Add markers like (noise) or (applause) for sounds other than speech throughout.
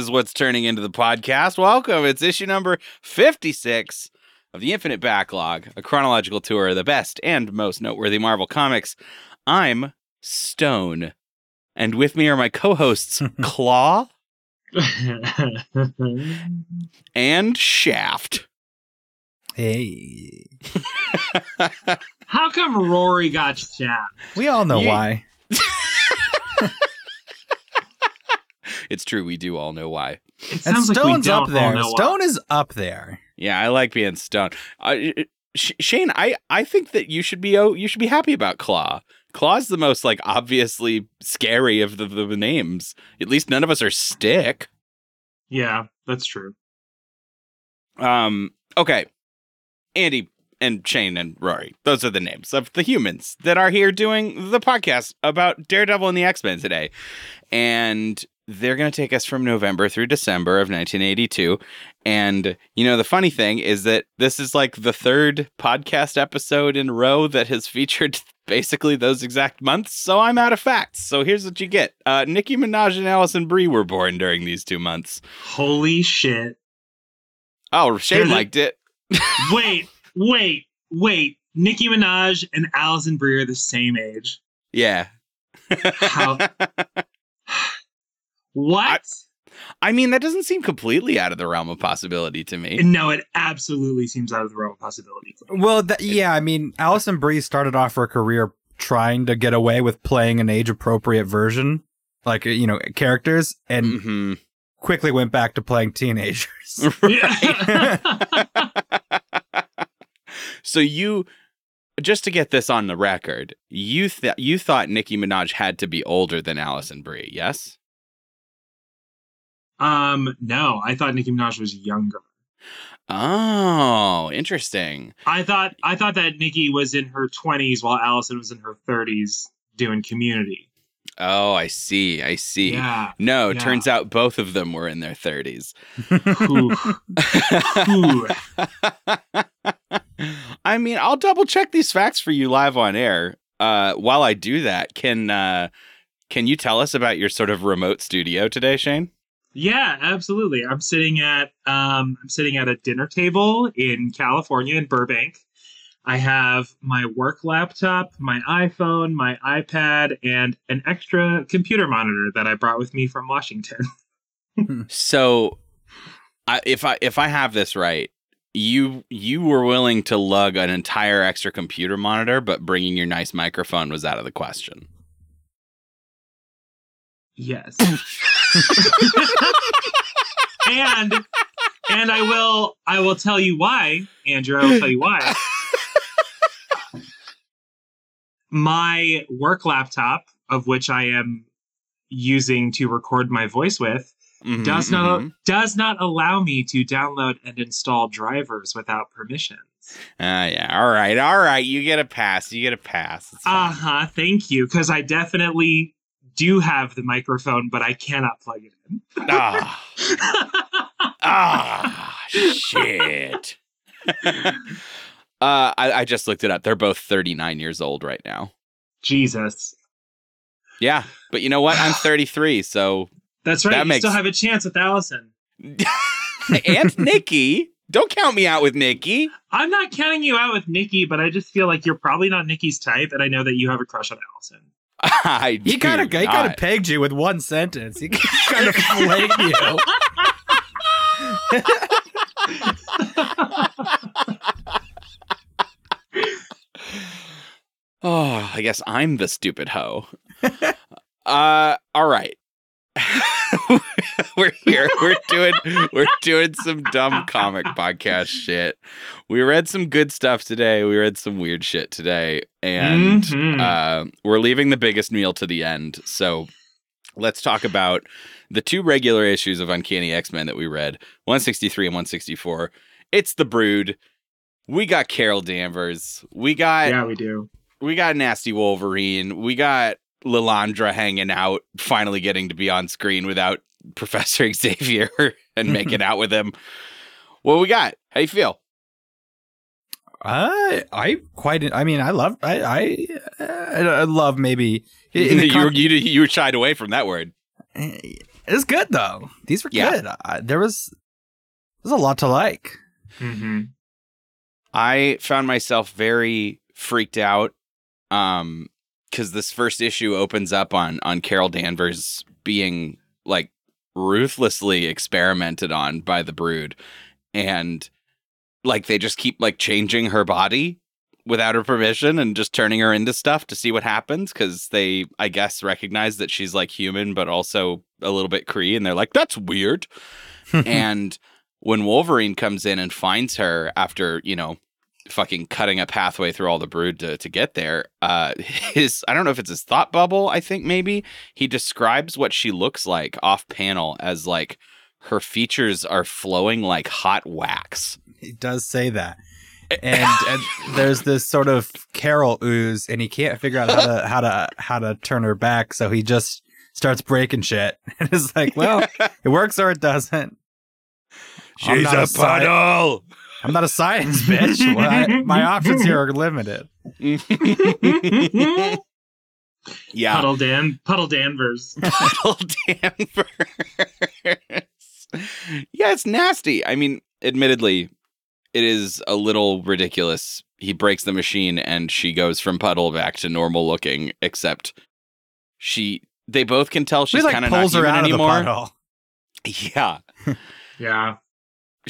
is what's turning into the podcast. Welcome. It's issue number 56 of the Infinite Backlog, a chronological tour of the best and most noteworthy Marvel comics. I'm Stone, and with me are my co hosts, (laughs) Claw (laughs) and Shaft. Hey. (laughs) How come Rory got Shaft? We all know You- why. It's true, we do all know why. It And sounds like Stone's don't up there. all know why. Stone is up there. Yeah, I like being stoned. Uh, Sh- Shane, I, I think that you should be oh, you should be happy about Claw. Claw's the most like obviously scary of the, the, the names. At least none of us are Stick. Yeah, that's true. Um. Okay, Andy and Shane and Rory. Those are the names of the humans that are here doing the podcast about Daredevil and the X Men today, and they're going to take us from November through December of 1982. And you know, the funny thing is that this is like the third podcast episode in a row that has featured (laughs) basically those exact months. So I'm out of facts. So here's what you get: uh, Nicki Minaj and Alison Brie were born during these two months. Holy shit. Oh, Shane There's a- liked it. (laughs) Wait, wait, wait. Nicki Minaj and Alison Brie are the same age. Yeah. How- (laughs) What? I mean, that doesn't seem completely out of the realm of possibility to me. no, it absolutely seems out of the realm of possibility. Well, th- yeah, I mean, Alison Brie started off her career trying to get away with playing an age appropriate version, like, you know, characters, and hmm quickly went back to playing teenagers. (laughs) Yeah. (laughs) So you, just to get this on the record, you th- you thought Nicki Minaj had to be older than Alison Brie, yes? Um, no, I thought Nicki Minaj was younger. Oh, interesting. I thought I thought that Nicki was in her twenties while Alison was in her thirties doing community. Oh, I see. I see. Yeah. No, Yeah. turns out both of them were in their 30s. (laughs) I mean, I'll double check these facts for you live on air. Uh, while I do that, can uh, can you tell us about your sort of remote studio today, Shane? Yeah, absolutely. I'm sitting at um, I'm sitting at a dinner table in California in Burbank. I have my work laptop, my iPhone, my iPad, and an extra computer monitor that I brought with me from Washington. (laughs) So, I, if I if I have this right, you you were willing to lug an entire extra computer monitor, but bringing your nice microphone was out of the question. Yes. (laughs) and and I will I will tell you why, Andrew, I will tell you why. My work laptop, of which I am using to record my voice with, Mhm, does not mhm. does not allow me to download and install drivers without permissions. Ah, yeah. All right. All right. You get a pass. You get a pass. Uh huh. Thank you, because I definitely do have the microphone, but I cannot plug it in. Ah. (laughs) Ah, shit. uh, I, I just looked it up. They're both 39 years old right now. Jesus. Yeah, but you know what? I'm (sighs) 33, so That's right. That you makes- still have a chance with Alison. (laughs) and Nicki. Don't count me out with Nicki. I'm not counting you out with Nicki, but I just feel like you're probably not Nicki's type, and I know that you have a crush on Alison. I He kind of he kind of pegged you with one sentence. He (laughs) kind of flayed you. (laughs) Oh, I guess I'm the stupid hoe. uh, all right. (laughs) (laughs) we're here. We're doing we're doing some dumb comic podcast shit. We read some good stuff today. We read some weird shit today, and Mhm. uh, we're leaving the biggest meal to the end. So let's talk about the two regular issues of Uncanny X Men that we read 163 and 164. It's the Brood. We got Carol Danvers. We got yeah, we do. we got Nasty Wolverine. We got Lilandra hanging out, finally getting to be on screen without (laughs) Professor Xavier (laughs) and making (laughs) out with him. What we got? How you feel? I I quite. I mean, I love. I I, I love maybe. in you, con- you you shied away from that word. it's good though. These were Yeah. good. Uh, there was there's a lot to like. hmm I found myself very freaked out um cuz this first issue opens up on on Carol Danvers being like ruthlessly experimented on by the brood. And like they just keep like changing her body without her permission and just turning her into stuff to see what happens cuz they I guess recognize that she's like human but also a little bit Kree and they're like that's weird. (laughs) And when Wolverine comes in and finds her after, you know, fucking cutting a pathway through all the brood to, to get there, uh (laughs) his I don't know if it's his thought bubble, I think maybe, he describes what she looks like off panel as like her features are flowing like hot wax. He does say that. And, and there's this sort of Carol ooze, and he can't figure out how to how to how to turn her back, so he just starts breaking shit. (laughs) And it's like, well, (laughs) it works or it doesn't. She's a, not sci- puddle. I'm not a science bitch. (laughs) I- my options here are limited. (laughs) yeah. Puddle Dan, Puddle Danvers. (laughs) Puddle Danvers. yeah, it's nasty. I mean, admittedly, it is a little ridiculous. He breaks the machine and she goes from puddle back to normal looking, except she they both can tell she's like kind of not pulls her human out anymore. of the puddle. Yeah. Yeah.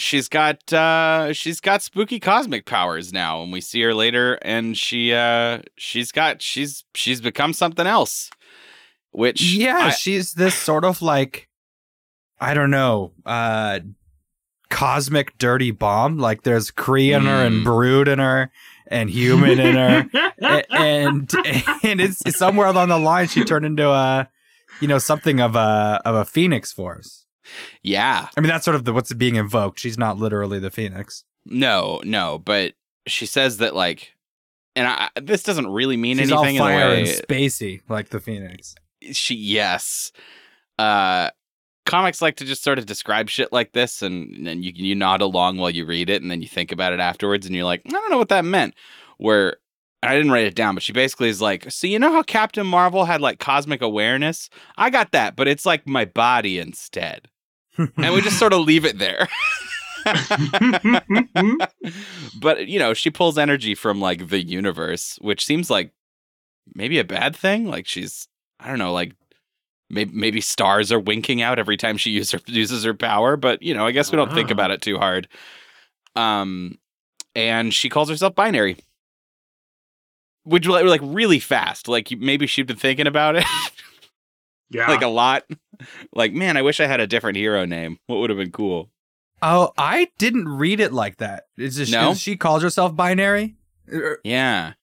She's got uh she's got spooky cosmic powers now and we see her later and she uh she's got she's she's become something else. Which Yeah, I- she's this sort of like I don't know, uh cosmic dirty bomb. Like there's Kree in her and Mm. brood in her and human in her. And (laughs) and it's, it's somewhere along the line she turned into a you know something of a of a phoenix force. Yeah. I mean that's sort of the what's being invoked. She's not literally the phoenix. No, no, but she says that like, and I, this doesn't really mean She's anything all in the fire and spacey like the phoenix. she. Yes, uh, comics like to just sort of describe shit like this, and then you you nod along while you read it, and then you think about it afterwards, and you're like, I don't know what that meant. Where I didn't write it down, but she basically is like, so you know how Captain Marvel had like cosmic awareness? I got that, but it's like my body instead, (laughs) and we just sort of leave it there. (laughs) but you know, she pulls energy from like the universe, which seems like maybe a bad thing. Like she's, I don't know, like maybe maybe stars are winking out every time she uses her uses her power. But you know, I guess we don't think Ah. about it too hard. Um, and she calls herself binary. Which like like really fast, like maybe she'd been thinking about it (laughs) yeah. like a lot. (laughs) Like man, I wish I had a different hero name. What would have been cool? Oh, I didn't read it like that. Is just, No? she calls herself binary? Yeah,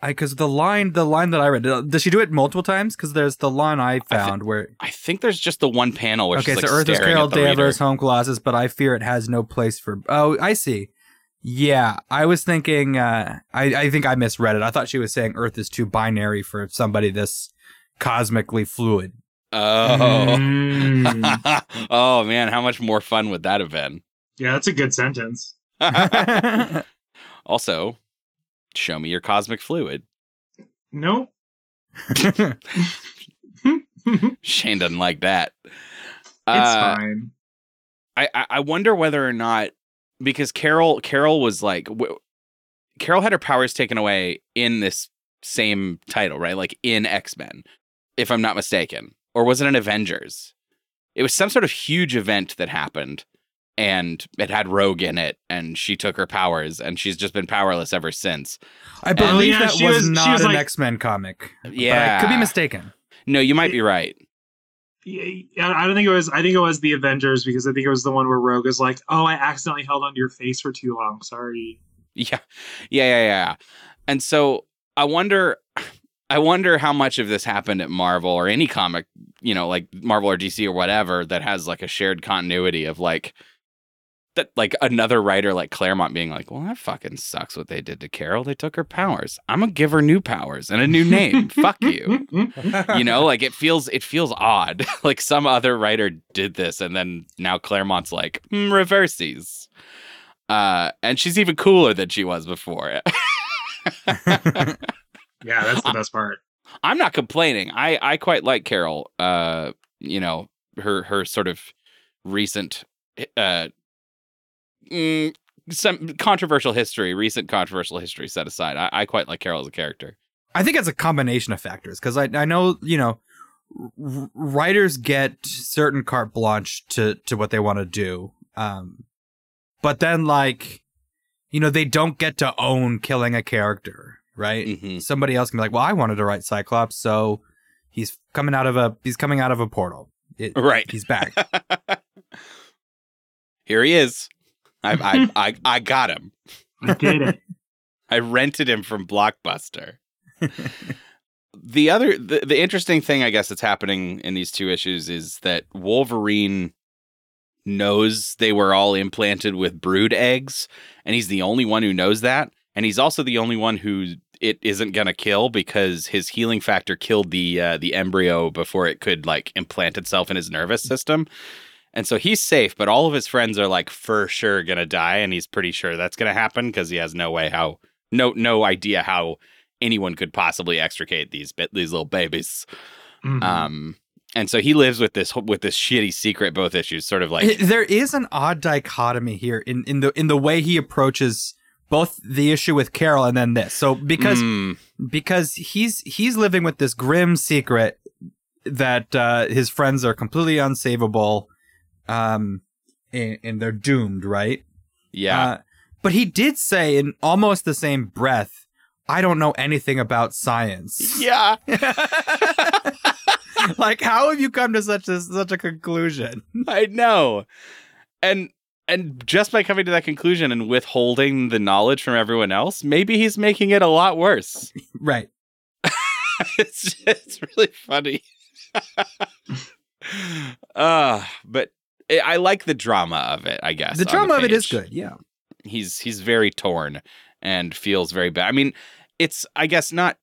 I Because the line, the line that I read, uh, does she do it multiple times? Because there's the line I found where I think there's just the one panel where okay, she's so like Earth is staring Carol at the reader. Danvers, home Colossus, but I fear it has no place for. Oh, I see. Yeah, I was thinking. Uh, I I think I misread it. I thought she was saying Earth is too binary for somebody this cosmically fluid. Oh. Mm. (laughs) oh man, how much more fun would that have been? yeah, that's a good sentence. (laughs) (laughs) also, show me your cosmic fluid. No. Shane doesn't like that. It's Uh, fine. I, I I wonder whether or not because Carol Carol was like w- Carol had her powers taken away in this same title, right? Like in X Men, if I'm not mistaken, or was it an Avengers? It was some sort of huge event that happened, and it had Rogue in it, and she took her powers, and she's just been powerless ever since. I believe yeah, that she was, was- she not was an like- X Men comic. but I Yeah, could be mistaken. No, you might be right. Yeah, I don't think it was. I think it was the Avengers because I think it was the one where Rogue is like, "Oh, I accidentally held onto your face for too long. Sorry." Yeah, yeah, yeah, yeah. And so I wonder, I wonder how much of this happened at Marvel or any comic, you know, like Marvel or DC or whatever that has like a shared continuity of like that, like another writer like Claremont being like, "Well, that fucking sucks what they did to Carol. They took her powers. I'm gonna give her new powers and a new name. (laughs) Fuck you." You know, like it feels it feels odd. (laughs) like some other writer did this, and then now Claremont's like mm, reverses. Uh, and she's even cooler than she was before. (laughs) yeah, that's the (laughs) best part. I'm not complaining. I I quite like Carol. Uh, you know her her sort of recent uh mm, some controversial history, recent controversial history set aside. I, I quite like Carol as a character. I think it's a combination of factors because I I know you know r- writers get certain carte blanche to to what they want to do, um, but then like you know they don't get to own killing a character, right? Mhm. Somebody else can be like, well, I wanted to write Cyclops, so he's coming out of a he's coming out of a portal. It- Right. he's back. (laughs) Here he is. I I (laughs) I, I got him. I did it. (laughs) I rented him from Blockbuster. the other the, the interesting thing I guess that's happening in these two issues is that Wolverine knows they were all implanted with brood eggs and he's the only one who knows that and he's also the only one who it isn't going to kill because his healing factor killed the uh, the embryo before it could like implant itself in his nervous system. And so he's safe, but all of his friends are like for sure going to die and he's pretty sure that's going to happen because he has no way how no no idea how anyone could possibly extricate these bit these little babies. Mhm. Um, and so he lives with this with this shitty secret both issues, sort of like there is an odd dichotomy here in, in the in the way he approaches both the issue with Carol and then this. So because Mm, because he's he's living with this grim secret that uh, his friends are completely unsavable, um, and, and they're doomed, right? yeah, Uh, but he did say in almost the same breath, "I don't know anything about science." yeah, (laughs) (laughs) like, how have you come to such a such a conclusion? I know, and and just by coming to that conclusion and withholding the knowledge from everyone else, maybe he's making it a lot worse. (laughs) Right. (laughs) it's it's really funny. (laughs) uh but I I like the drama of it, I guess. The drama of it is good. Yeah. He's he's very torn and feels very bad. I mean, it's I guess not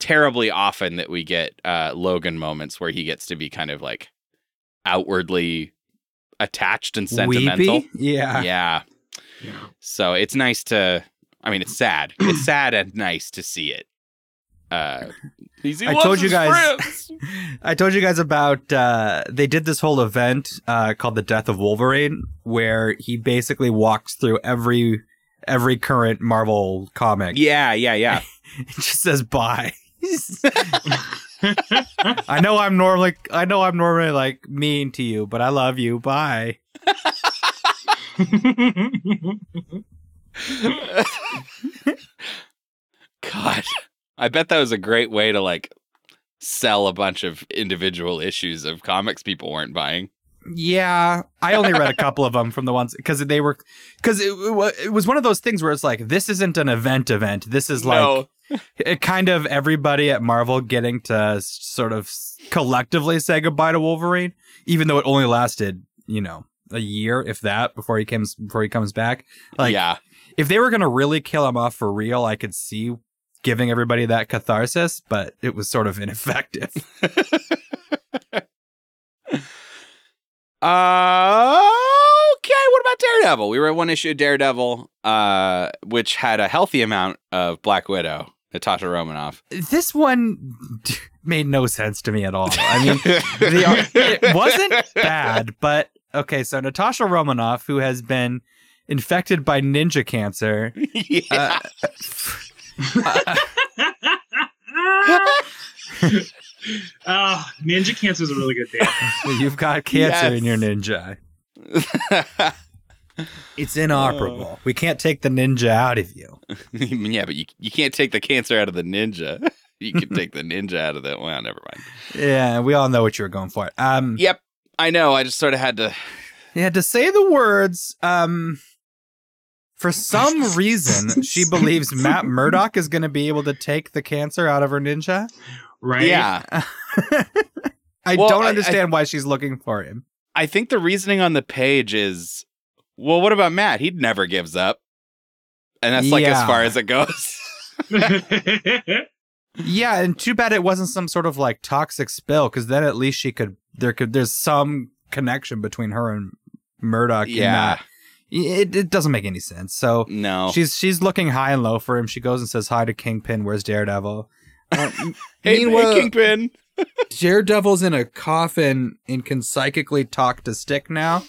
terribly often that we get uh Logan moments where he gets to be kind of like outwardly attached and sentimental. Weepy? Yeah. Yeah. yeah. So it's nice to I mean it's sad. It's (clears throat) sad and nice to see it. Uh he's- he I told you guys- (laughs) I told you guys about uh they did this whole event uh called the Death of Wolverine where he basically walks through every every current Marvel comic. Yeah, yeah, yeah. (laughs) It just says bye. (laughs) I know I'm normally I know I'm normally like mean to you, but I love you. Bye. God. I bet that was a great way to like sell a bunch of individual issues of comics people weren't buying. Yeah, I only read a couple of them from the ones because they were because it, it was one of those things where it's like this isn't an event event. This is like No. (laughs) it kind of everybody at Marvel getting to sort of collectively say goodbye to Wolverine, even though it only lasted you know a year, if that, before he comes before he comes back. Like, yeah. if they were gonna really kill him off for real, I could see giving everybody that catharsis, but it was sort of (laughs) ineffective. Uh, (laughs) okay, what about Daredevil? We read one issue of Daredevil, uh, which had a healthy amount of Black Widow, Natasha Romanoff. this one (laughs) made no sense to me at all. I mean, the art, it wasn't bad, but okay. So Natasha Romanoff, who has been infected by ninja cancer, (laughs) yeah. uh, (laughs) oh, Ninja Cancer is a really good band. you've got cancer Yes. in your ninja. It's inoperable. Oh. We can't take the ninja out of you. (laughs) yeah, but you you can't take the cancer out of the ninja. (laughs) you can take the (laughs) ninja out of that. Well, never mind. Yeah, we all know what you were going for. Um, Yep, I know. I just sort of had to. yeah, to say the words. Um, for some reason, she believes Matt Murdock is going to be able to take the cancer out of her ninja. Right? Yeah, I Well, don't I- I- understand why she's looking for him. I think the reasoning on the page is, well, what about Matt? He never gives up, and that's like as far as it goes. (laughs) Yeah, and too bad it wasn't some sort of like toxic spill, because then at least she could there could there's some connection between her and Murdock. in yeah, that. it it doesn't make any sense. So no. she's she's looking high and low for him. She goes and says hi to Kingpin. Where's Daredevil? Uh, (laughs) hey, meanwhile, hey, Kingpin. (laughs) Daredevil's in a coffin and can psychically talk to Stick now.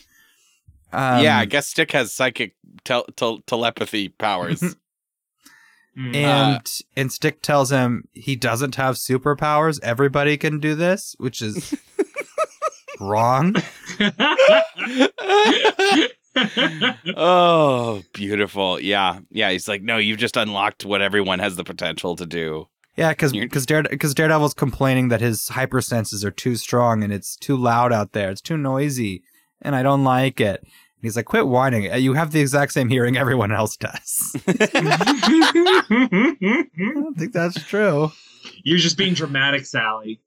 Um, yeah, I guess Stick has psychic tel- tel- telepathy powers. (laughs) Mm. and Uh, and Stick tells him he doesn't have superpowers. Everybody can do this, which is (laughs) wrong. (laughs) oh, beautiful. Yeah. Yeah. He's like, no, you've just unlocked what everyone has the potential to do. Yeah, because because Dare, cause Daredevil's complaining that his hypersenses are too strong and it's too loud out there. It's too noisy, and I don't like it. And he's like, "Quit whining! You have the exact same hearing everyone else does." (laughs) I don't think that's true. You're just being dramatic, Sally.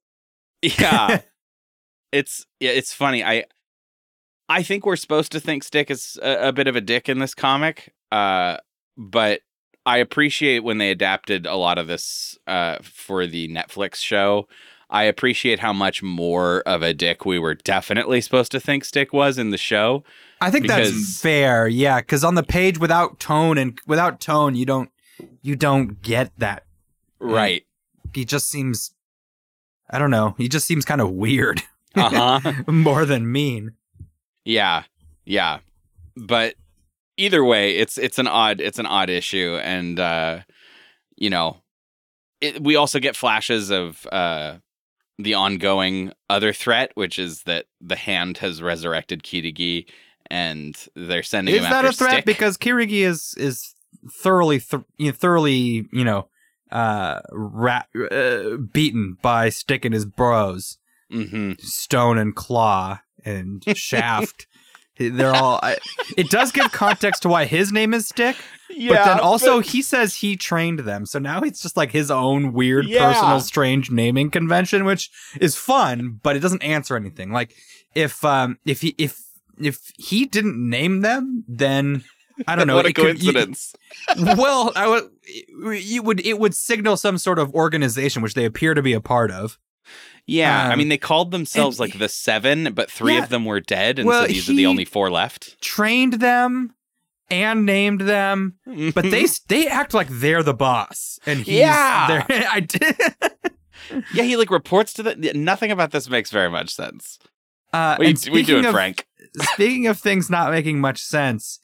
Yeah. (laughs) it's yeah, it's funny. I I think we're supposed to think Stick is a, a bit of a dick in this comic. Uh but I appreciate when they adapted a lot of this uh for the Netflix show. I appreciate how much more of a dick we were definitely supposed to think Stick was in the show. I think that's fair. Yeah, because on the page without tone and without tone, you don't you don't get that. Right. He just seems. I don't know. He just seems kind of weird (laughs) Uh-huh. more than mean. Yeah, yeah, but either way, it's it's an odd it's an odd issue, and uh, you know, it, we also get flashes of uh, the ongoing other threat, which is that the Hand has resurrected Kirigi, and they're sending Is him that a threat? Stick. Because Kirigi is is thoroughly th- you know, thoroughly you know uh, ra- uh beaten by Stick and his bros, hmm Stone and Claw and (laughs) Shaft. They're all. I, it does give context to why his name is Stick, Yeah, but then also he says he trained them, so now it's just like his own weird, Yeah. personal, strange naming convention, which is fun, but it doesn't answer anything. Like if um if he if if he didn't name them, then I don't (laughs) know. what a it could- you- coincidence! (laughs) well, I would you would it would signal some sort of organization which they appear to be a part of. Yeah, I um, mean they called themselves and- like the Seven, but three Yeah. of them were dead, and Well, so these are the only four left. Trained them and named them, but they (laughs) they act like they're the boss, and he's Yeah. (laughs) I did. (laughs) yeah, he like reports to the. Nothing about this makes very much sense. Uh, What are you, and what are you speaking doing, of, Frank? Speaking of things not making much sense,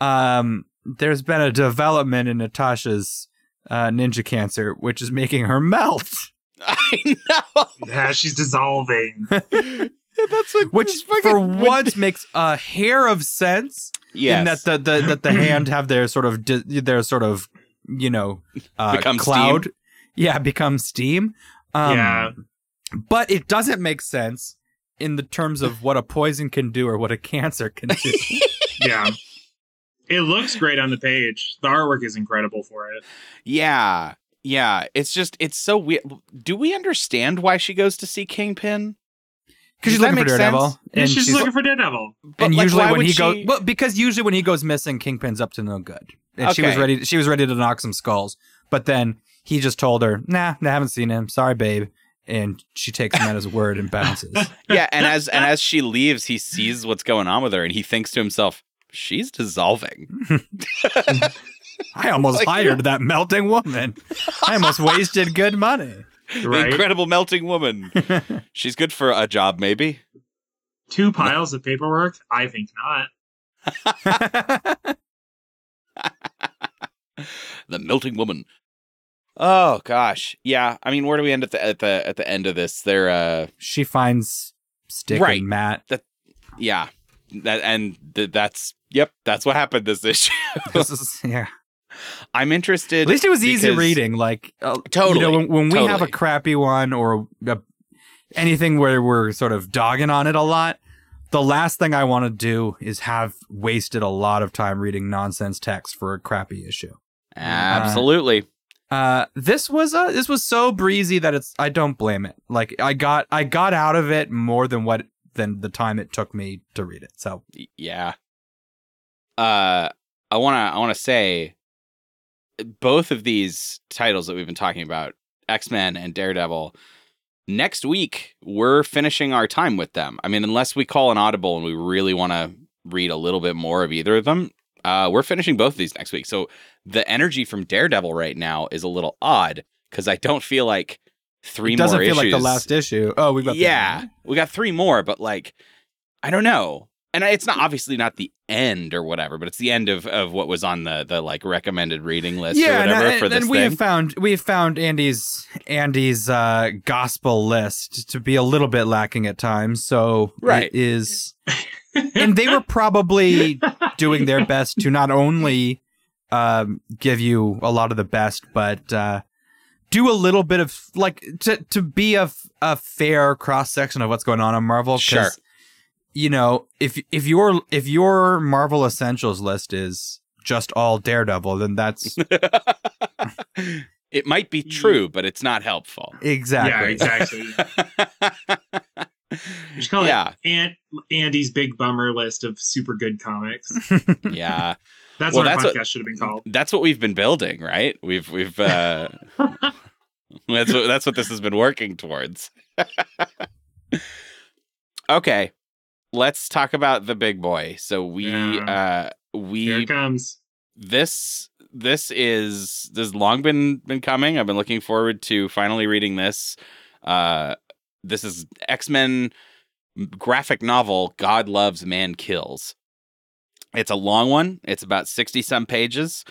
um, there's been a development in Natasha's uh, ninja cancer, which is making her melt. (laughs) I know. Yeah, she's dissolving. (laughs) That's like Which, this fucking- for when- once, makes a hair of sense. yes. In that the, the that the hand have their sort of di- their sort of you know uh, Become cloud. steam? Yeah, become steam. Um, Yeah. but it doesn't make sense in the terms of what a poison can do or what a cancer can do. (laughs) yeah. It looks great on the page. The artwork is incredible for it. yeah, yeah. It's just it's so weird. Do we understand why she goes to see Kingpin? Because she's Does looking for Daredevil, sense? Yeah, and she's, she's looking for Daredevil. But, and like, usually why when would he she- goes, well, because usually when he goes missing, Kingpin's up to no good, and she was ready. She was ready to knock some skulls, but then he just told her, "Nah, I haven't seen him. Sorry, babe." And she takes him at his word and bounces. (laughs) yeah, and as and as she leaves, he sees what's going on with her, and he thinks to himself, "She's dissolving." (laughs) I almost (laughs) Like- hired that melting woman. I almost wasted good money. The Right? incredible melting woman. (laughs) She's good for a job, maybe. Two piles of paperwork? I think not. (laughs) the melting woman. Oh gosh, yeah. I mean, where do we end at the at the at the end of this? They're uh, she finds Stick Right. and Matt. yeah, that and th- that's yep, that's what happened this issue. This is yeah. I'm interested. At least it was easy reading. Like uh, Totally, You know, when, when we have a crappy one or a, anything where we're sort of dogging on it a lot, the last thing I want to do is have wasted a lot of time reading nonsense text for a crappy issue. Absolutely. Uh, this was uh this was so breezy that it's I don't blame it. Like I got I got out of it more than what than the time it took me to read it. So yeah. Uh, I wanna I wanna say, both of these titles that we've been talking about, X Men and Daredevil. Next week, we're finishing our time with them. I mean, unless we call an audible and we really want to read a little bit more of either of them, uh, we're finishing both of these next week. So the energy from Daredevil right now is a little odd because I don't feel like three it doesn't more feel like the last issue. Oh, we got yeah, we got three more, but like, I don't know. And it's not obviously not the end or whatever, but it's the end of, of what was on the the like recommended reading list or yeah, and, whatever and- for this and we thing. have found we have found Andy's Andy's uh, gospel list to be a little bit lacking at times. So Right. it is, (laughs) and they were probably doing their best to not only um, give you a lot of the best, but uh, do a little bit of like to to be a, a fair cross section of what's going on on Marvel. Sure. You know, if if your if your Marvel Essentials list is just all Daredevil, then that's (laughs) it might be true, but it's not helpful. exactly. Yeah, exactly. We should call Yeah. it Aunt Andy's big bummer list of super good comics. (laughs) yeah, That's Well, what our that's what- podcast should have been called. that's what we've been building, right? We've we've uh, (laughs) that's what that's what this has been working towards. okay, let's talk about the big boy. So we uh we Here comes. this this is this has long been been coming. I've been looking forward to finally reading this. Uh, this is X Men graphic novel. God loves, man kills. It's a long one. It's about sixty some pages,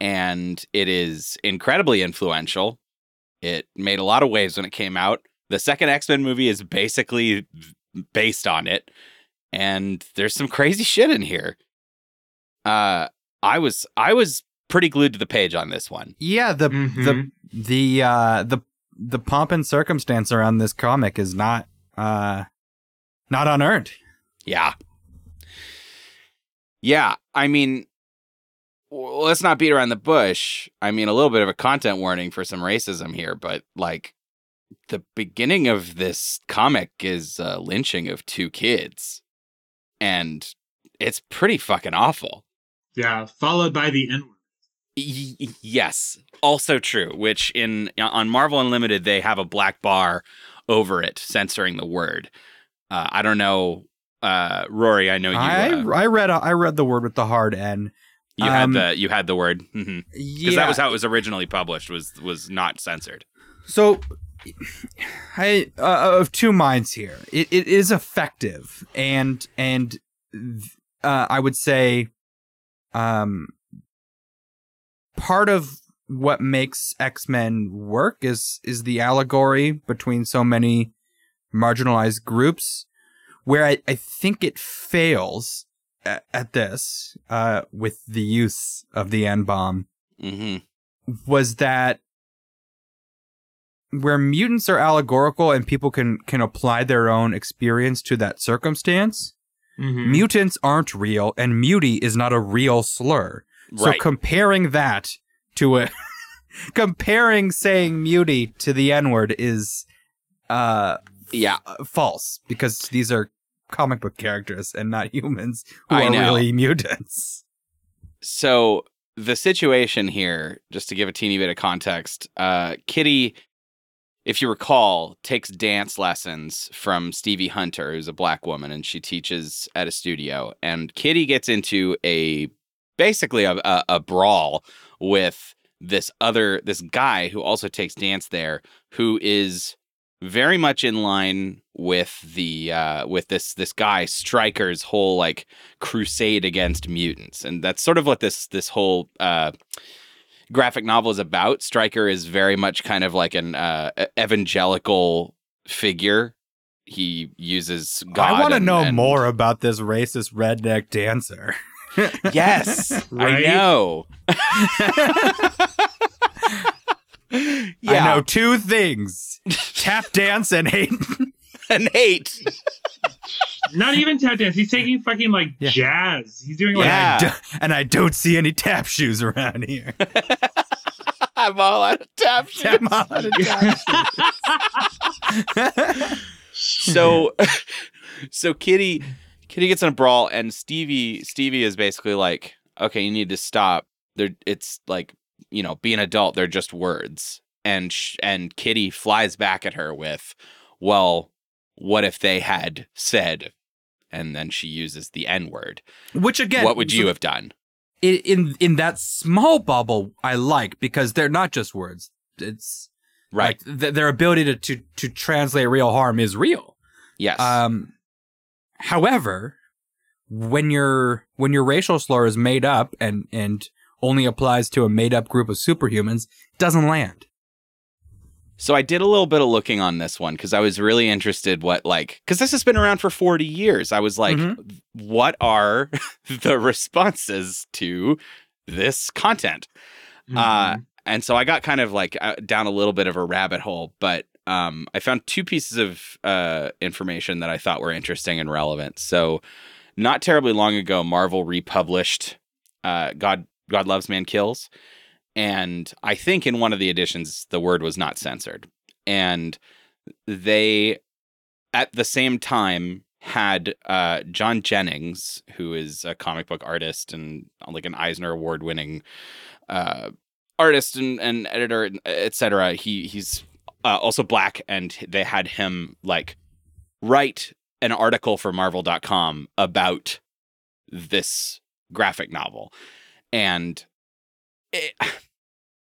and it is incredibly influential. It made a lot of waves when it came out. The second X Men movie is basically based on it, and there's some crazy shit in here. Uh, I was I was pretty glued to the page on this one. Yeah, the the Mhm. the uh the the pomp and circumstance around this comic is not uh not unearned. Yeah. Yeah, I mean w- let's not beat around the bush. I mean a little bit of a content warning for some racism here, but like the beginning of this comic is a lynching of two kids. And it's pretty fucking awful. Yeah, followed by the N word. Y- y- yes, also true. Which in on Marvel Unlimited they have a black bar over it censoring the word. Uh, I don't know, uh, Rory. I know you. I uh, I read I read the word with the hard N. you um, had the you had the word because Yeah. that was how it was originally published. Was was not censored. So, I uh, of two minds here. It, it is effective, and and uh, I would say, um, part of what makes X Men work is is the allegory between so many marginalized groups. Where I, I think it fails at, at this, uh, with the use of the N bomb mm-hmm. was that where mutants are allegorical and people can can apply their own experience to that circumstance Mhm. mutants aren't real and mutie is not a real slur so comparing that to a (laughs) comparing saying mutie to the n-word is uh yeah. false because these are comic book characters and not humans who I are know. really mutants So the situation here, just to give a teeny bit of context, uh, Kitty, if you recall, takes dance lessons from Stevie Hunter, who's a black woman, and she teaches at a studio. And Kitty gets into a basically a, a, a brawl with this other this guy who also takes dance there, who is very much in line with the uh with this this guy Striker's whole like crusade against mutants and that's sort of what this this whole uh graphic novel is about Striker is very much kind of like an uh evangelical figure he uses God i want to know and- more about this racist redneck dancer (laughs) Yes, I know. (laughs) I know two things: tap dance and hate. (laughs) and hate. Not even tap dance. He's taking fucking like Yeah. jazz. He's doing like Yeah. And, I do- and I don't see any tap shoes around here. (laughs) I'm all out of tap shoes. (laughs) I'm all out of tap (laughs) so so kitty kitty gets in a brawl and stevie stevie is basically like okay you need to stop they're it's like you know be an adult they're just words and sh- and kitty flies back at her with well what if they had said and then she uses the n word Which again, what would you so have done in, in that small bubble? I like because they're not just words. It's right like th- their ability to, to to translate real harm is real. yes Um, however, when your when your racial slur is made up and and only applies to a made up group of superhumans, it doesn't land. So I did a little bit of looking on this one because I was really interested what like because this has been around for 40 years. I was like, Mhm. what are (laughs) the responses to this content? Uh, Mhm. and so I got kind of like uh, down a little bit of a rabbit hole, but um, I found two pieces of uh, information that I thought were interesting and relevant. So not terribly long ago, Marvel republished uh, God God Loves Man Kills, and I think in one of the editions the word was not censored, and they at the same time had uh, John Jennings, who is a comic book artist and like an Eisner Award winning uh, artist and, and editor, etc. He he's uh, also black, and they had him like write an article for Marvel.com about this graphic novel, and it,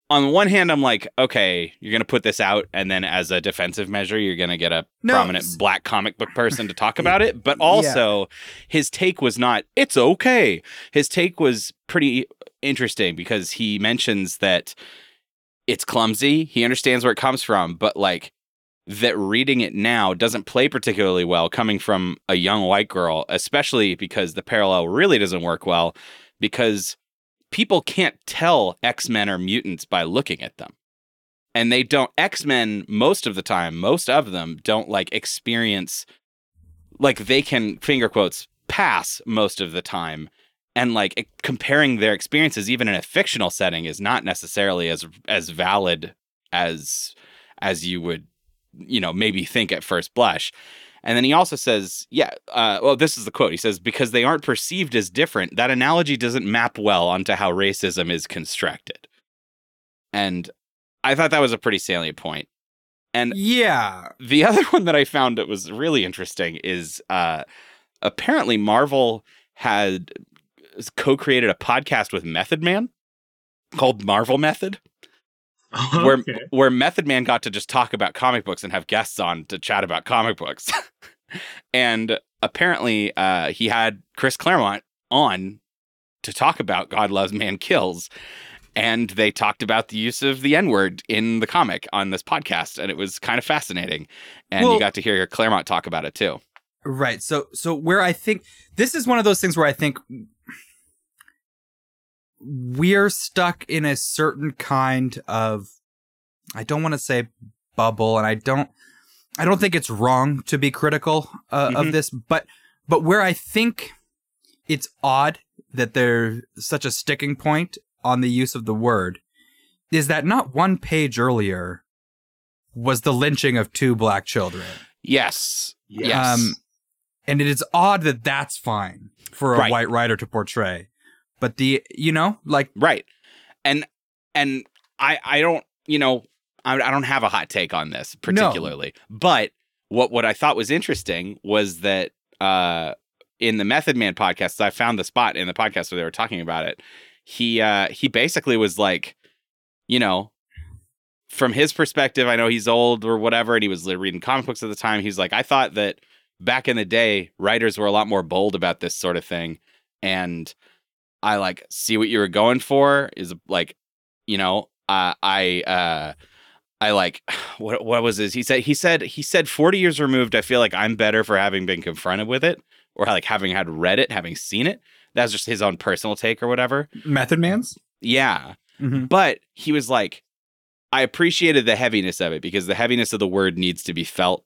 on the one hand, I'm like, okay, you're gonna put this out, and then as a defensive measure, you're gonna get a No, prominent s- black comic book person to talk (laughs) about it. But also, his take was not, it's okay. His take was pretty interesting because he mentions that it's clumsy. He understands where it comes from, but like that reading it now doesn't play particularly well coming from a young white girl, especially because the parallel really doesn't work well because people can't tell X-Men are mutants by looking at them. And they don't X-Men most of the time, most of them don't like experience like they can finger quotes pass most of the time and like comparing their experiences even in a fictional setting is not necessarily as as valid as as you would you know maybe think at first blush and then he also says yeah uh, well this is the quote he says because they aren't perceived as different that analogy doesn't map well onto how racism is constructed and i thought that was a pretty salient point. and Yeah. the (laughs) other one that I found that was really interesting is uh, apparently Marvel had co-created a podcast with Method Man called Marvel Method, (laughs) where Okay. where Method Man got to just talk about comic books and have guests on to chat about comic books. (laughs) and apparently, uh, he had Chris Claremont on to talk about God Loves Man Kills. And they talked about the use of the N word in the comic on this podcast, and it was kind of fascinating. And Well- you got to hear Claremont talk about it too. Right. So so where I think this is one of those things where I think we're stuck in a certain kind of I don't want to say bubble and I don't I don't think it's wrong to be critical uh, Mhm. of this but but where I think it's odd that there's such a sticking point on the use of the word is that not one page earlier was the lynching of two black children. Yes. Yes. Yes. Um, and it is odd that that's fine for a Right. white writer to portray. But the, you know, like, Right. And and I I don't, you know, I, I don't have a hot take on this particularly. But what what I thought was interesting was that uh in the Method Man podcast, I found the spot in the podcast where they were talking about it. He uh he basically was like, you know, from his perspective, I know he's old or whatever, and he was reading comic books at the time. He's like, I thought that back in the day, writers were a lot more bold about this sort of thing. And I like see what you were going for is like, you know, uh, I uh I like (sighs) what what was this? He said he said he said 40 years removed, I feel like I'm better for having been confronted with it or like having had read it, having seen it. That's just his own personal take or whatever. Method Man's. Yeah. Mm-hmm. But he was like, I appreciated the heaviness of it because the heaviness of the word needs to be felt.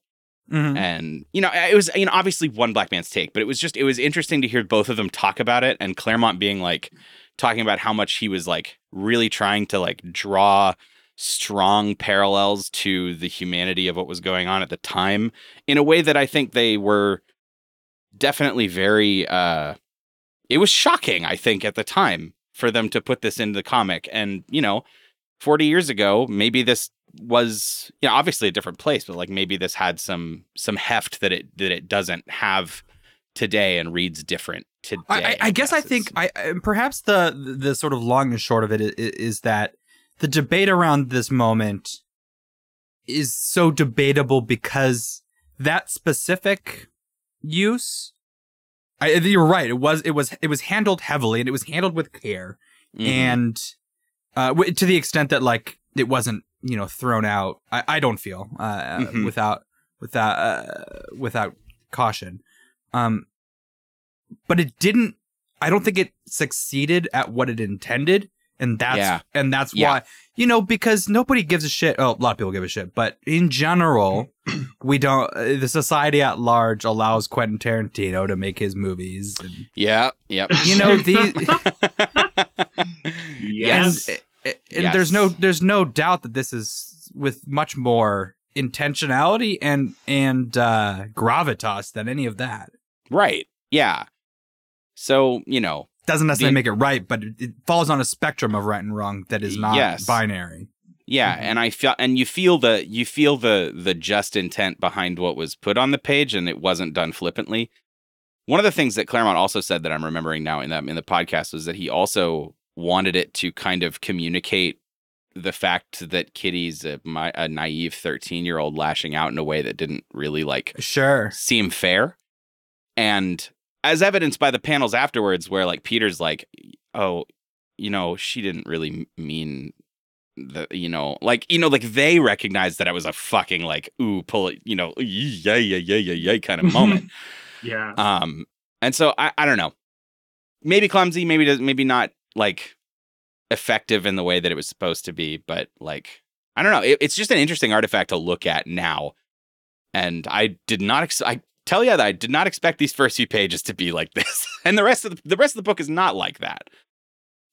Mm-hmm. And, you know, it was, you know, obviously one black man's take, but it was just, it was interesting to hear both of them talk about it and Claremont being like, talking about how much he was like really trying to like draw strong parallels to the humanity of what was going on at the time in a way that I think they were definitely very, uh, it was shocking, I think, at the time for them to put this into the comic. And, you know, 40 years ago, maybe this was, you know, obviously a different place, but like maybe this had some some heft that it that it doesn't have today and reads different today. I, I, I guess I think I, I perhaps the the sort of long and short of it is, is that the debate around this moment is so debatable because that specific use. I, you're right. It was it was it was handled heavily and it was handled with care Mhm. and uh, w- to the extent that like it wasn't you know thrown out. I, I don't feel uh, Mhm. without without uh, without caution. Um, but it didn't. I don't think it succeeded at what it intended, and that's Yeah. and that's Yeah. why you know because nobody gives a shit. Oh, a lot of people give a shit, but in general, (clears throat) we don't. Uh, the society at large allows Quentin Tarantino to make his movies. And, yeah, yep. (laughs) you know the (laughs) yes. and, and there's no there's no doubt that this is with much more intentionality and and uh gravitas than any of that right. Yeah. So, you know, doesn't necessarily The- make it right but it, it falls on a spectrum of right and wrong that is not Yes. binary yeah, Mhm. and I feel and you feel the you feel the the just intent behind what was put on the page and it wasn't done flippantly. One of the things that Claremont also said that I'm remembering now in that in the podcast was that he also wanted it to kind of communicate the fact that Kitty's a, my, a naive 13 year old lashing out in a way that didn't really like sure seem fair. And as evidenced by the panels afterwards, where like Peter's like, oh, you know, she didn't really mean the, you know, like, you know, like they recognized that I was a fucking like, ooh, pull it, you know, yeah, yeah, yeah, yeah, yeah kind of moment. (laughs) yeah. um, and so I, I don't know, maybe clumsy, maybe does, maybe not like effective in the way that it was supposed to be, but like, I don't know. It, it's just an interesting artifact to look at now. And I did not, ex- I tell you that I did not expect these first few pages to be like this. (laughs) and the rest of the, the rest of the book is not like that.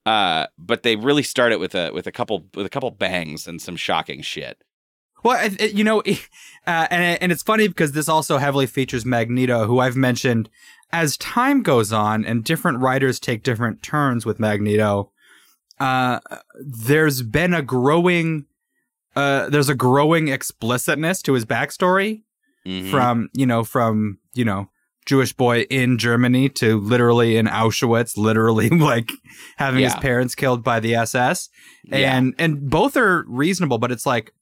Uh, but they really start it with a, with a couple, with a couple bangs and some shocking shit. well I- I- you know (laughs) uh, and and it's funny because this also heavily features magneto who i've mentioned as time goes on and different writers take different turns with magneto uh there's been a growing uh there's a growing explicitness to his backstory Mhm. from you know from you know Jewish boy in Germany to literally in Auschwitz, literally (laughs) like having his parents killed by the SS, Yeah. and and both are reasonable, but it's like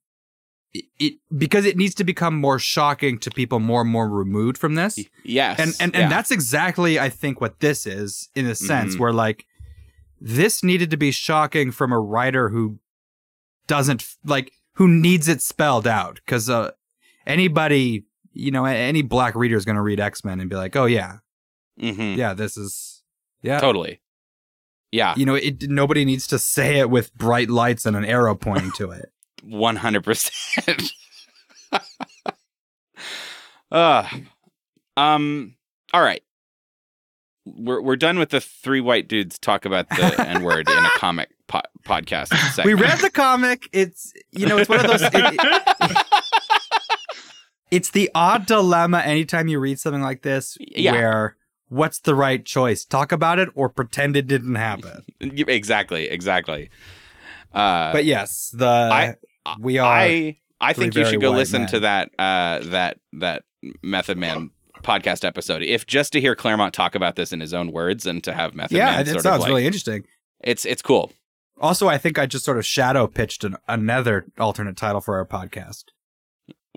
it, because it needs to become more shocking to people more and more removed from this, yes. and and yeah. and that's exactly I think what this is in a sense Mhm. where like this needed to be shocking from a writer who doesn't like who needs it spelled out because uh, anybody you know any black reader is going to read x-men and be like oh yeah Mhm. yeah this is yeah totally. Yeah. you know it nobody needs to say it with bright lights and an arrow pointing to it (laughs) One hundred percent. (laughs) Uh um. All right. We're we're done with the three white dudes talk about the (laughs) N word in a comic po- podcast. we read the comic it's you know it's one of those it- it- it's the odd dilemma anytime you read something like this Yeah. where what's the right choice talk about it or pretend it didn't happen (laughs) exactly, exactly. Uh, but yes the I- we are I I think you should go listen men. to that uh that that Method Man podcast episode. If just to hear Claremont talk about this in his own words and to have Method yeah Man it of sounds like really interesting it's it's cool. also i think i just sort of shadow pitched an, another alternate title for our podcast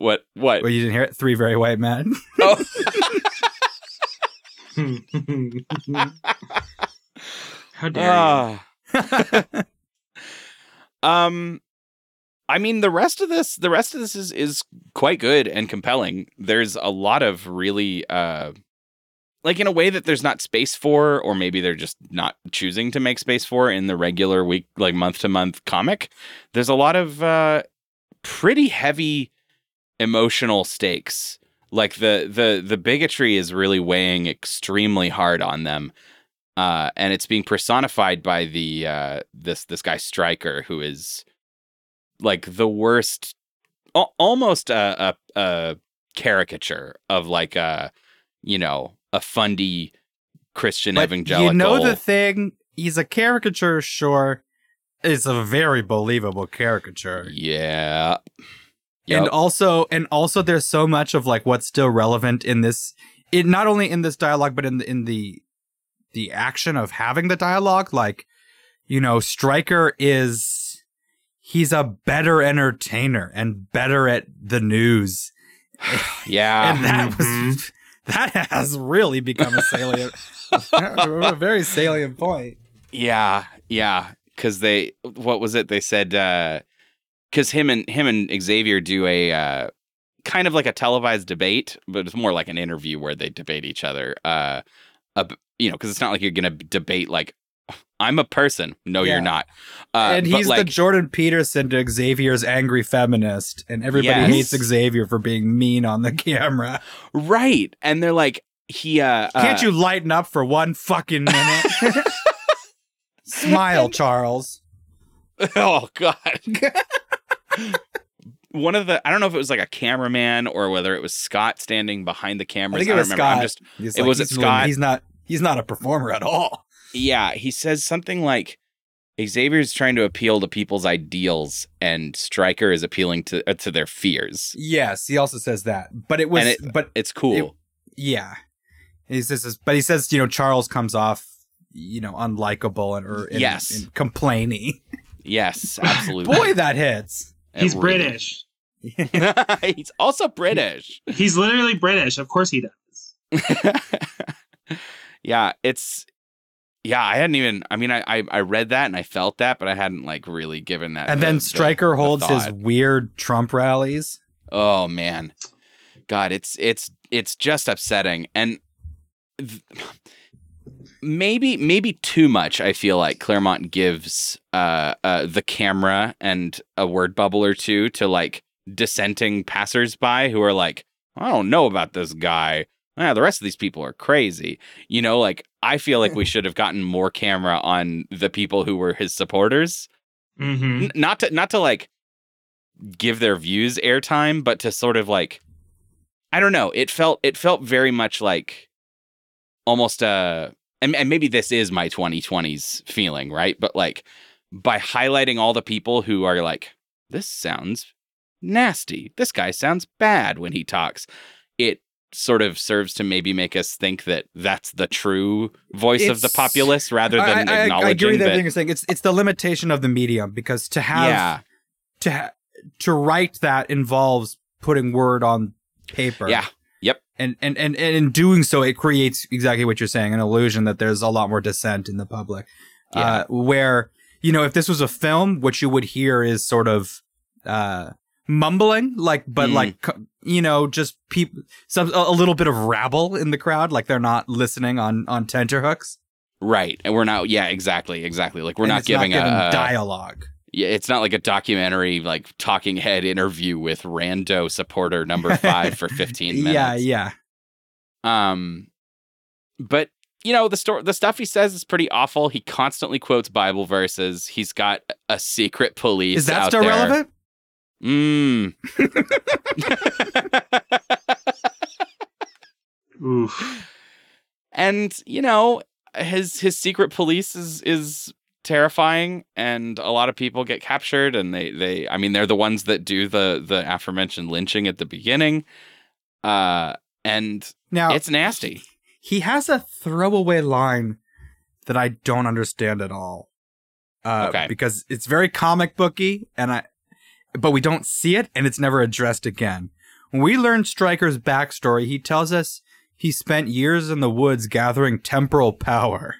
What what? well you didn't hear it three very white men (laughs) Oh. (laughs) How dare you? Ah. (laughs) um I mean the rest of this the rest of this is is quite good and compelling. There's a lot of really uh like in a way that there's not space for, or maybe they're just not choosing to make space for in the regular week, like month to month comic. There's a lot of uh, pretty heavy emotional stakes. Like the the the bigotry is really weighing extremely hard on them, uh, and it's being personified by the uh, this this guy Stryker, who is like the worst, al- almost a, a, a caricature of like a you know a fundy Christian But evangelical. you know the thing? He's a caricature, sure. It's a very believable caricature. yeah. And also and also there's so much of like what's still relevant in this it not only in this dialogue but in the in the the action of having the dialogue like you know Stryker is he's a better entertainer and better at the news (sighs) yeah. and that Mhm. was (laughs) that has really become a salient a very salient point Yeah, yeah. Because they, what was it? They said, because him and him and Xavier do a uh, kind of like a televised debate, but it's more like an interview where they debate each other. Uh, ab- you know, because it's not like you're gonna debate like, I'm a person. No, Yeah. you're not. Uh, and but, he's like, the Jordan Peterson to Xavier's angry feminist, and everybody Yes. hates Xavier for being mean on the (laughs) camera. right, and they're like, he. Uh, Can't uh, you lighten up for one fucking minute? (laughs) Smile, Charles. (laughs) oh God. One of the I don't know if it was like a cameraman or whether it was Scott standing behind the I cameras. think it don't was remember. I'm Scott. just He's It was it Scott? He's not. He's not a performer at all. yeah, he says something like Xavier's trying to appeal to people's ideals and Stryker is appealing to uh, to their fears. Yes, he also says that. But it was. It- but It's cool. yeah, he says. this- But he says, you know, Charles comes off, you know, unlikable and or and, Yes. and complaining. yes, (laughs) absolutely. Boy, that hits. It He's really- British. (laughs) He's also British. He's literally British. Of course he does. (laughs) yeah, it's yeah, I hadn't even I mean I, I I read that and I felt that, but I hadn't like really given that And the- then the- Stryker the holds his weird Trump rallies. Oh man. God, it's it's it's just upsetting and th- maybe maybe too much I feel like Claremont gives uh uh the camera and a word bubble or two to like dissenting passersby who are like I don't know about this guy. Ah, the rest of these people are crazy. You know, like I feel like we should have gotten more camera on the people who were his supporters Mm-hmm. N- not to not to like give their views airtime but to sort of like i don't know it felt it felt very much like almost uh and, and maybe this is my 2020s feeling right but like by highlighting all the people who are like this sounds nasty this guy sounds bad when he talks it sort of serves to maybe make us think that that's the true voice of the populace rather than I, I, I agree with that everything you're saying. It's it's the limitation of the medium because to have yeah to ha- to write that involves putting word on paper. yeah And, and and and in doing so, it creates exactly what you're saying, an illusion that there's a lot more dissent in the public. Yeah. Uh, where you know, if this was a film, what you would hear is sort of uh, mumbling, like, but Mm. like you know, just people, some a, little bit of rabble in the crowd, like they're not listening on on tenterhooks. Right. And we're not yeah, exactly, exactly. Like we're not giving, a, a dialogue. Yeah, it's not like a documentary like talking head interview with rando supporter number (laughs) 5 for 15 minutes. Yeah, yeah. Um but you know, the story the stuff he says is pretty awful. He constantly quotes Bible verses. He's got a secret police Is that out still there. relevant? Mm. (laughs) Oof. and you know his his secret police is is terrifying and a lot of people get captured and they they i mean they're the ones that do the the aforementioned lynching at the beginning uh and Now it's nasty he has a throwaway line that I don't understand at all. Uh, Okay. Because it's very comic booky, and I, but we don't see it, and it's never addressed again. When we learn Stryker's backstory, he tells us he spent years in the woods gathering temporal power.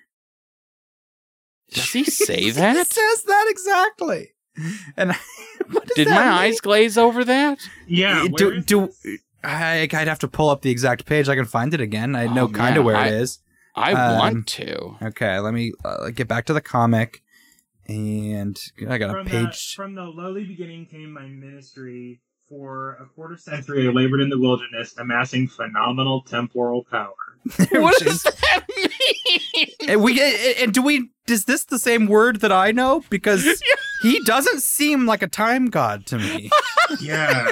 Does he say (laughs) he that says that exactly. And (laughs) what does did that my mean? eyes glaze over that Yeah. do, where is do? I, I'd have to pull up the exact page. I can find it again. I know Oh, kind of where I- it is. I Um, want to. Okay, let me uh, get back to the comic, and I got a From the, page. from the lowly beginning came my ministry. For a quarter century, I labored in the wilderness, amassing phenomenal temporal power. (laughs) What does that mean? And we and and do we? Is this the same word that I know? Because (laughs) he doesn't seem like a time god to me. (laughs) Yeah.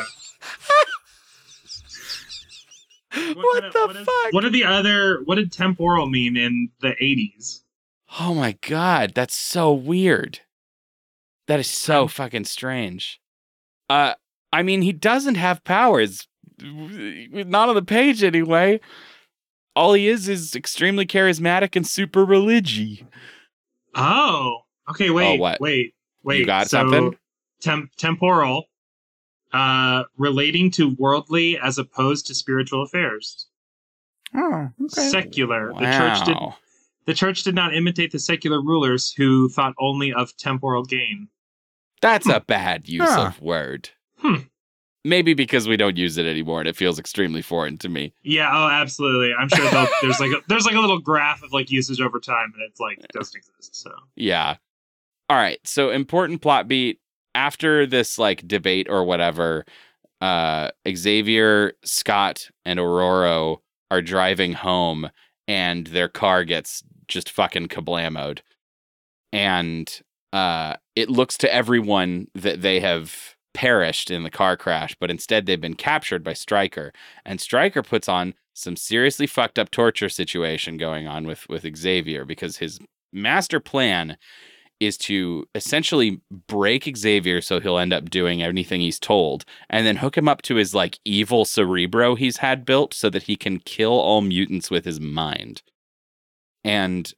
What, kind of- the what is- fuck? What are the other? What did temporal mean in the eighties? Oh my god, that's so weird. That is so fucking strange. Uh I mean he doesn't have powers. Not on the page anyway. All he is is extremely charismatic and super religi. Oh, okay. Wait, what? wait, wait. You got so, something? Temp- temporal, uh, relating to worldly as opposed to spiritual affairs. Oh, okay. Secular. The church did. The church did not imitate the secular rulers who thought only of temporal gain. That's a bad use Huh. of word. Hmm. Maybe because we don't use it anymore and it feels extremely foreign to me. Yeah. Oh, absolutely. I'm sure (laughs) there's like a, there's like a little graph of like usage over time, and it's like doesn't exist. So. Yeah. All right. So important plot beat after this like debate or whatever, uh Xavier, Scott, and Ororo are driving home and their car gets just fucking kablamoed. And uh it looks to everyone that they have perished in the car crash, but instead they've been captured by Stryker. And Stryker puts on some seriously fucked up torture situation going on with with Xavier because his master plan is to essentially break Xavier so he'll end up doing anything he's told and then hook him up to his like evil cerebro he's had built so that he can kill all mutants with his mind. And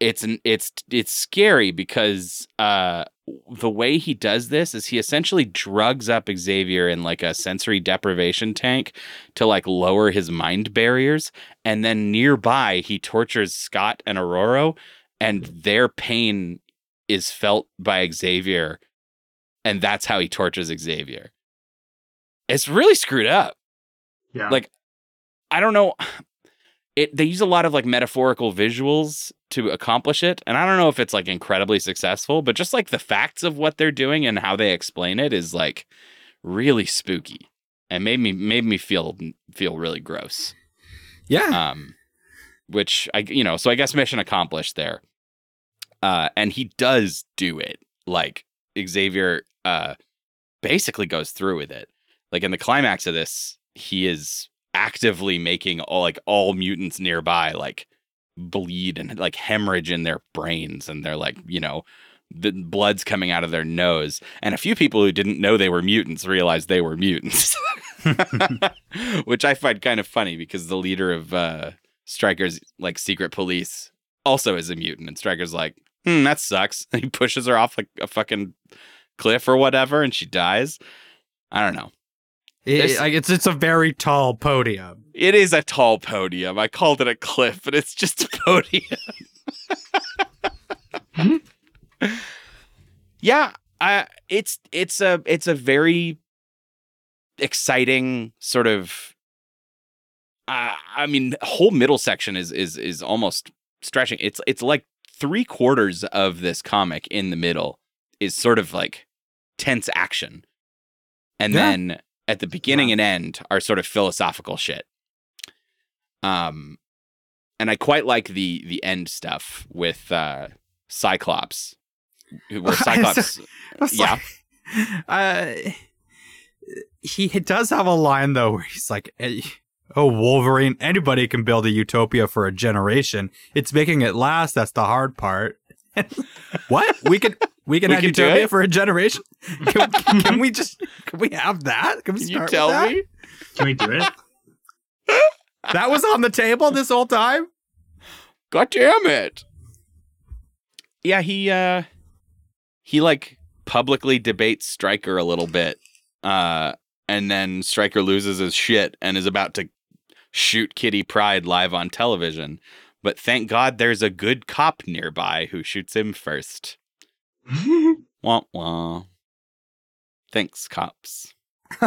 it's an it's it's scary because uh the way he does this is he essentially drugs up Xavier in like a sensory deprivation tank to like lower his mind barriers and then nearby he tortures Scott and Ororo and their pain is felt by Xavier, and that's how he tortures Xavier. It's really screwed up. Yeah. Like, I don't know. It they use a lot of like metaphorical visuals to accomplish it, and I don't know if it's like incredibly successful, but just like the facts of what they're doing and how they explain it is like really spooky and made me made me feel feel really gross. Yeah. um which i you know so i guess mission accomplished there. Uh and he does do it. Like xavier uh basically goes through with it. Like in the climax of this he is actively making all like all mutants nearby like bleed and like hemorrhage in their brains and they're like you know the blood's coming out of their nose. And a few people who didn't know they were mutants realized they were mutants. (laughs) (laughs) Which i find kind of funny because the leader of uh stryker's like secret police also is a mutant. And striker's like hmm that sucks. And (laughs) he pushes her off like a fucking cliff or whatever and she dies. I don't know It- it's it's a very tall podium. it is a tall podium i called it a cliff but it's just a podium (laughs) yeah I, it's it's a it's a very exciting sort of uh, i mean whole middle section is is is almost stretching it's it's like three quarters of this comic in the middle is sort of like tense action and Yeah. then at the beginning and end are sort of philosophical shit um and i quite like the the end stuff with uh cyclops where (laughs) cyclops (laughs) It's Yeah. like- (laughs) uh, he does have a line though where he's like, "Hey, "Oh, Wolverine! Anybody can build a utopia for a generation. It's making it last that's the hard part." what? We can we can We have can utopia for a generation? (laughs) Can, can we just can we have that? Can we can you tell with that? me Can we do it? (laughs) That was on the table this whole time. God damn it. Yeah, he uh he like publicly debates Stryker a little bit. Uh and then Stryker loses his shit and is about to shoot Kitty Pryde live on television. But thank God there's a good cop nearby who shoots him first. (laughs) Wah wah. Thanks, cops. (laughs)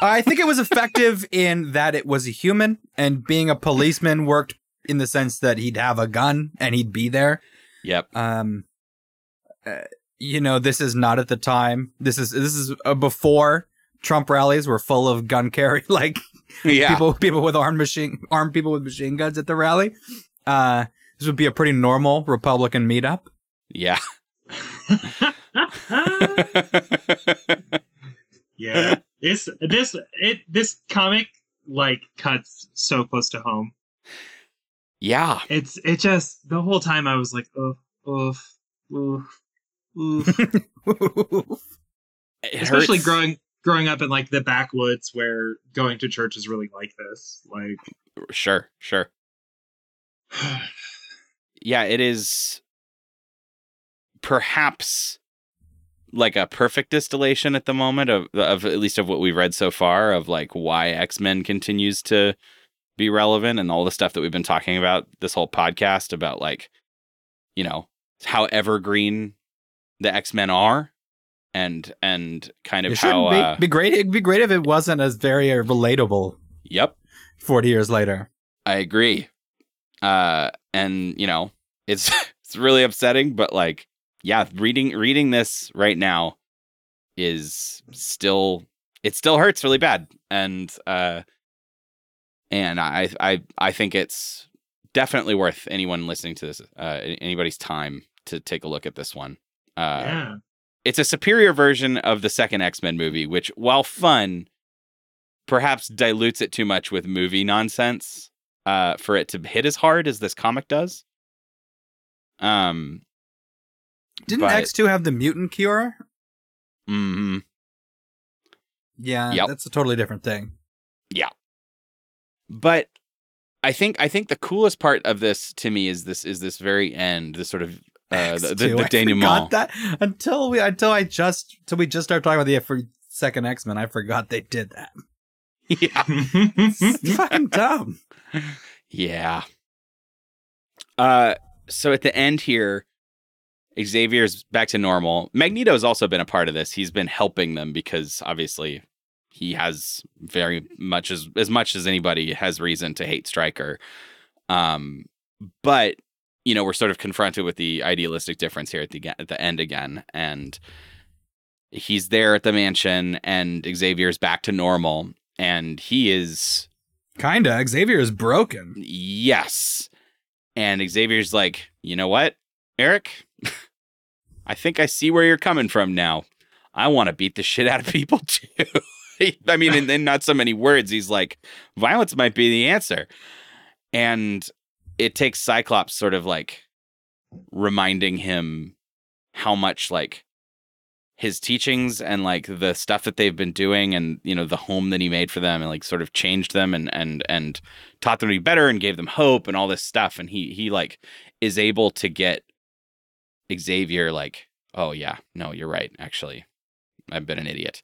I think it was effective in that it was a human, and being a policeman worked in the sense that he'd have a gun and he'd be there. Yep. Um, uh, you know, this is not at the time. This is this is uh, before Trump rallies were full of gun carry, (laughs) like Yeah. people people with armed machine armed people with machine guns at the rally. Uh, this would be a pretty normal Republican meetup. Yeah. (laughs) yeah. This this it this comic like cuts so close to home. yeah. It's it just the whole time I was like, oof, oof, oof, oof. (laughs) Especially hurts. growing growing up in like the backwoods where going to church is really like this. Like Sure, sure. (sighs) Yeah, it is perhaps like a perfect distillation at the moment of of at least of what we've read so far of like why X-Men continues to be relevant and all the stuff that we've been talking about this whole podcast about like you know how evergreen the X-Men are and and kind of It how be, uh, be great. It'd be great if it wasn't as very uh, relatable yep forty years later. I agree. Uh and you know, it's (laughs) it's really upsetting, but like yeah, reading reading this right now is still it still hurts really bad. And uh and I I I think it's definitely worth anyone listening to this uh anybody's time to take a look at this one. Uh yeah. it's a superior version of the second X-Men movie, which while fun, perhaps dilutes it too much with movie nonsense uh, for it to hit as hard as this comic does. Um, Didn't But- X two have the mutant cure? mhm. Yeah, Yep. that's a totally different thing. Yeah. But I think I think the coolest part of this to me is this is this very end, this sort of uh, the, the, X2, the denouement. that until we until I just until we just start talking about the for second X Men. I forgot they did that. yeah, It's (laughs) fucking dumb. (laughs) yeah. Uh, so at the end here, Xavier's back to normal. Magneto's also been a part of this. He's been helping them because obviously he has very much as as much as anybody has reason to hate Stryker. Um, but you know we're sort of confronted with the idealistic difference here at the at the end again, and he's there at the mansion, and Xavier's back to normal, and he is Kinda. Xavier is broken. Yes. And Xavier's like, you know what, Eric? I think I see where you're coming from now. I want to beat the shit out of people (laughs) too. I mean, in, in not so many words, he's like, violence might be the answer. And it takes Cyclops sort of like reminding him how much like his teachings and like the stuff that they've been doing and you know the home that he made for them and like sort of changed them and and and taught them to be better and gave them hope and all this stuff and he he like is able to get Xavier like oh yeah no you're right actually I've been an idiot.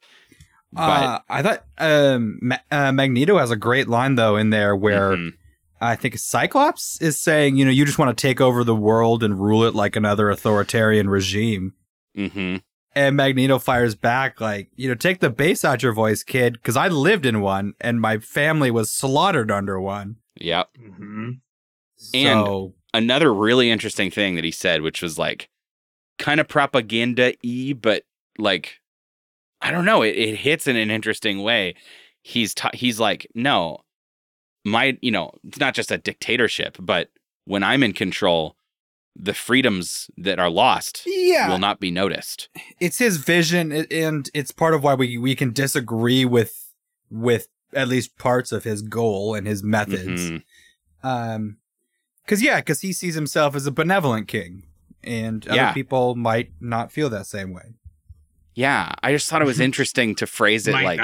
But uh, I thought um, Ma- uh, Magneto has a great line though in there where mhm, I think Cyclops is saying, you know, you just want to take over the world and rule it like another authoritarian regime. mhm, And Magneto fires back like, you know, take the bass out your voice, kid, because I lived in one and my family was slaughtered under one. yep. Hmm And- another really interesting thing that he said, which was like kind of propaganda y, but like I don't know, it, it hits in an interesting way. He's ta- he's like, no, my you know, it's not just a dictatorship, but when I'm in control, the freedoms that are lost yeah, will not be noticed. it's his vision and it's part of why we, we can disagree with, with at least parts of his goal and his methods. Mhm. Um, cause yeah, cause he sees himself as a benevolent king and other Yeah. people might not feel that same way. Yeah, I just thought it was (laughs) interesting to phrase it like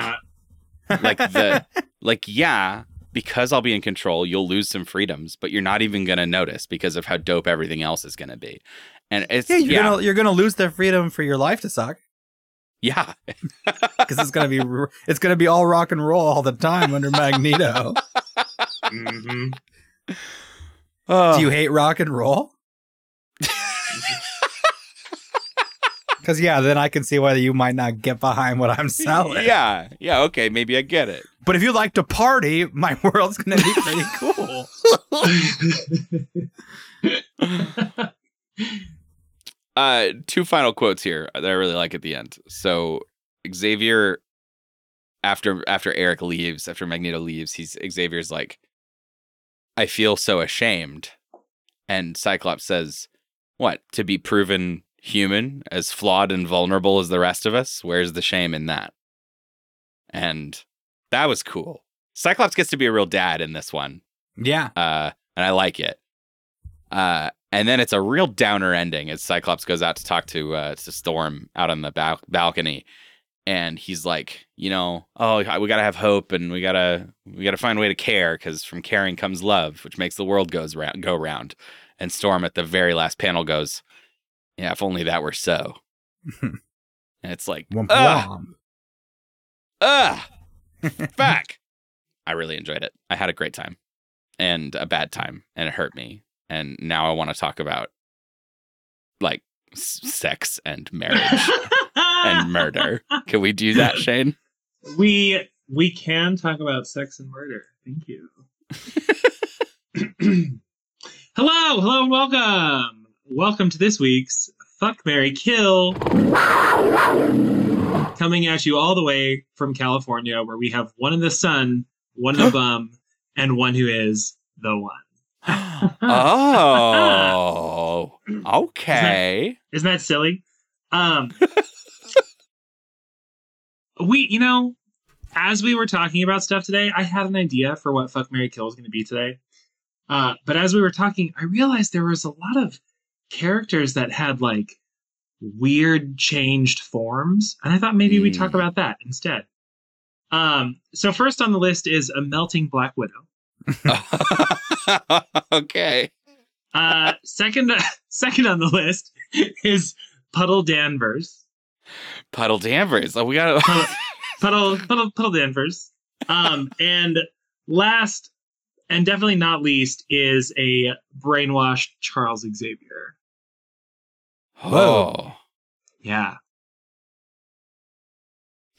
like the (laughs) like yeah because i'll be in control you'll lose some freedoms but you're not even gonna notice because of how dope everything else is gonna be and it's Yeah, yeah you're yeah, gonna you're gonna lose the freedom for your life to suck Yeah, (laughs) because it's gonna be it's gonna be all rock and roll all the time under Magneto. mm-hmm. Oh. Do you hate rock and roll? Because yeah, then I can see why you might not get behind what I'm selling. Yeah, yeah, okay, maybe I get it. But if you like to party, my (laughs) world's gonna be pretty cool. (laughs) Uh, two final quotes here that I really like at the end. So Xavier, after after Eric leaves, after Magneto leaves, he's Xavier's like, I feel so ashamed, and Cyclops says, "What to be proven human, as flawed and vulnerable as the rest of us? Where's the shame in that?" And that was cool. Cyclops gets to be a real dad in this one yeah. uh, and I like it. Uh, and then it's a real downer ending as Cyclops goes out to talk to uh, to Storm out on the bal- balcony, and he's like, you know, oh, we gotta have hope, and we gotta we gotta find a way to care, because from caring comes love, which makes the world goes round, go round. And Storm at the very last panel goes, yeah, if only that were so. (laughs) and it's like, Womp ugh, womp. ugh, (laughs) fuck. I really enjoyed it. I had a great time and a bad time, and it hurt me. And now I want to talk about like s- sex and marriage and (laughs) murder. Can we do that, Shane? we we can talk about sex and murder. Thank you. (clears throat) hello, hello, and welcome. Welcome to this week's Fuck Mary Kill. Coming at you all the way from California, where we have one in the sun, one in the (laughs) bum, and one who is the one. (gasps) (laughs) oh, okay. Isn't that silly? Um, (laughs) we, you know, as we were talking about stuff today, I had an idea for what Fuck Mary Kill is going to be today. Uh, but as we were talking, I realized there was a lot of characters that had like weird changed forms, and I thought maybe we'd talk Hmm. about that instead. Um, so first on the list is a melting black widow. (laughs) okay. Uh, second, (laughs) second on the list is Puddle Danvers. Puddle Danvers. Oh, we got to. (laughs) Puddle, Puddle, Puddle Danvers. Um, and last, and definitely not least, is a brainwashed Charles Xavier. Oh. Yeah.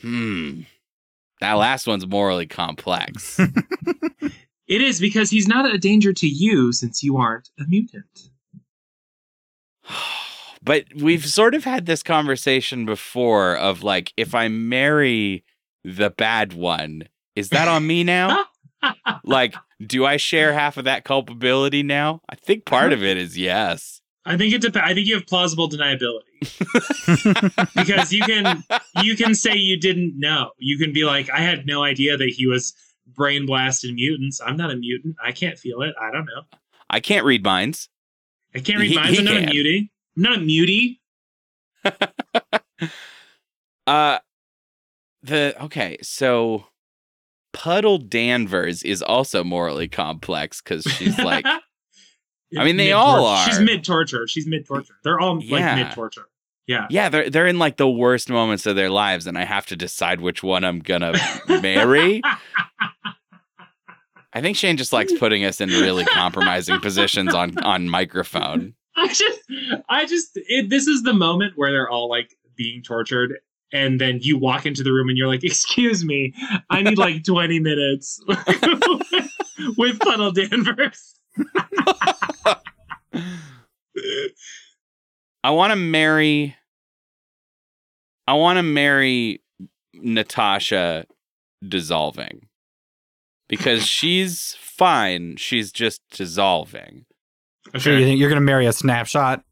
Hmm. That last one's morally complex. (laughs) It is because he's not a danger to you since you aren't a mutant. (sighs) but we've sort of had this conversation before of like, if I marry the bad one, is that on me now? (laughs) like, do I share half of that culpability now? I think part of it is yes. I think it depends. I think you have plausible deniability (laughs) because you can you can say you didn't know. You can be like, I had no idea that he was brain blasted mutants. I'm not a mutant. I can't feel it. I don't know. I can't read minds. I can't read He- minds. he I'm not can. a mutie. I'm not a mutie. (laughs) Uh the okay, so Puddle Danvers is also morally complex because she's like (laughs) I mean, they Mid-tor- all are. She's mid torture. She's mid torture. They're all Yeah. like mid torture. Yeah. Yeah, they're they're in like the worst moments of their lives, and I have to decide which one I'm gonna (laughs) marry. I think Shane just likes putting us in really compromising positions on on microphone. I just, I just, it, this is the moment where they're all like being tortured, and then you walk into the room and you're like, "Excuse me, I need like (laughs) 20 minutes (laughs) with Puddle Danvers." (laughs) I want to marry. I want to marry Natasha dissolving because (laughs) she's fine. She's just dissolving. Sure, you think you're gonna marry a snapshot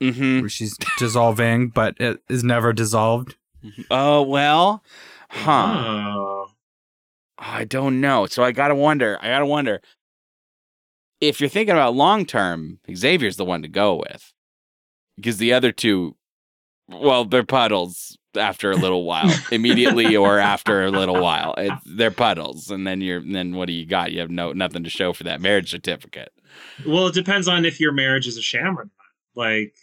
hmm where she's dissolving, but it is never dissolved? Oh well, huh? Oh. I don't know. So I gotta wonder. I gotta wonder if you're thinking about long term. Xavier's the one to go with because the other two, well, they're puddles after a little while, (laughs) immediately or after a little while. It, they're puddles, and then you're then what do you got? You have no nothing to show for that marriage certificate. Well, it depends on if your marriage is a sham or not. Like,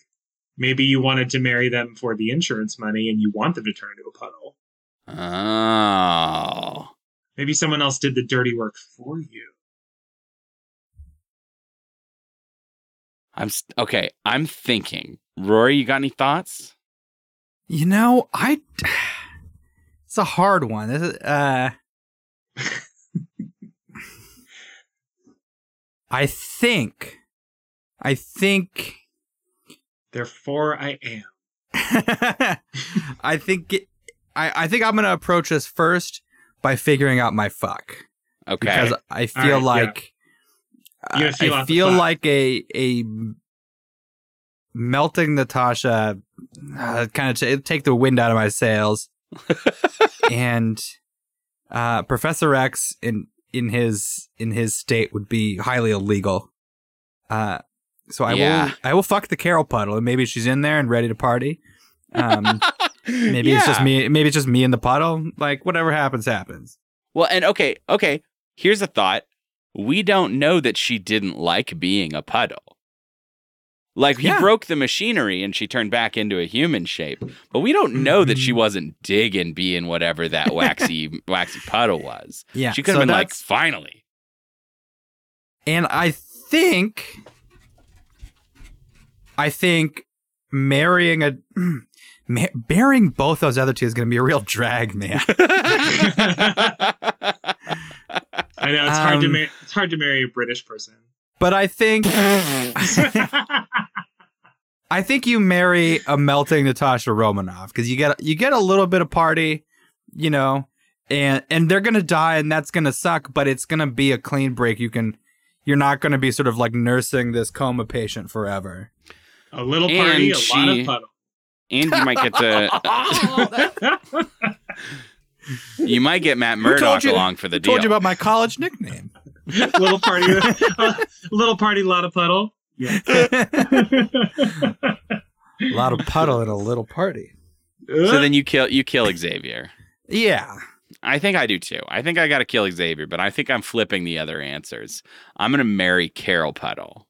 maybe you wanted to marry them for the insurance money, and you want them to turn into a puddle. Oh, Maybe someone else did the dirty work for you. I'm okay. I'm thinking. Rory, you got any thoughts? You know, I. (sighs) It's a hard one. This is, uh, (laughs) I think, I think, Therefore, I am. (laughs) I think, it, I, I think I'm gonna approach this first by figuring out my fuck Okay. because I feel right, like You I, feel I feel like a a melting Natasha uh, kind of t- take the wind out of my sails, (laughs) and uh, Professor X in in his in his state would be highly illegal. Uh, so I Yeah. will I will fuck the Carol puddle, and maybe she's in there and ready to party. Um, (laughs) maybe it's just me. Maybe it's just me in the puddle. Like whatever happens, happens. Well, and okay, okay. Here's a thought. We don't know that she didn't like being a puddle. Like he Yeah. broke the machinery and she turned back into a human shape, but we don't know that she mm-hmm. wasn't digging being whatever that (laughs) waxy waxy puddle was. Yeah, She could so have been like, finally. And I think, I think marrying a, (clears throat) ma- marrying both those other two is going to be a real drag, man. (laughs) (laughs) I know it's hard to Um, ma- it's hard to marry a British person. but I think, (laughs) (laughs) I think you marry a melting Natasha Romanoff because you get you get a little bit of party, you know, and and they're gonna die and that's gonna suck, but it's gonna be a clean break. You can, you're not gonna be sort of like nursing this coma patient forever. a little party, And a lot of puddle. and you might get to (laughs) you might get Matt Murdock you- along for the I deal. told you about my college nickname. (laughs) little party, (laughs) uh, little party, lot of puddle. Yeah. a (laughs) lot of puddle and a little party. so then you kill you kill Xavier. Yeah. I think I do too. I think I got to kill Xavier, but I think I'm flipping the other answers. I'm gonna marry Carol Puddle,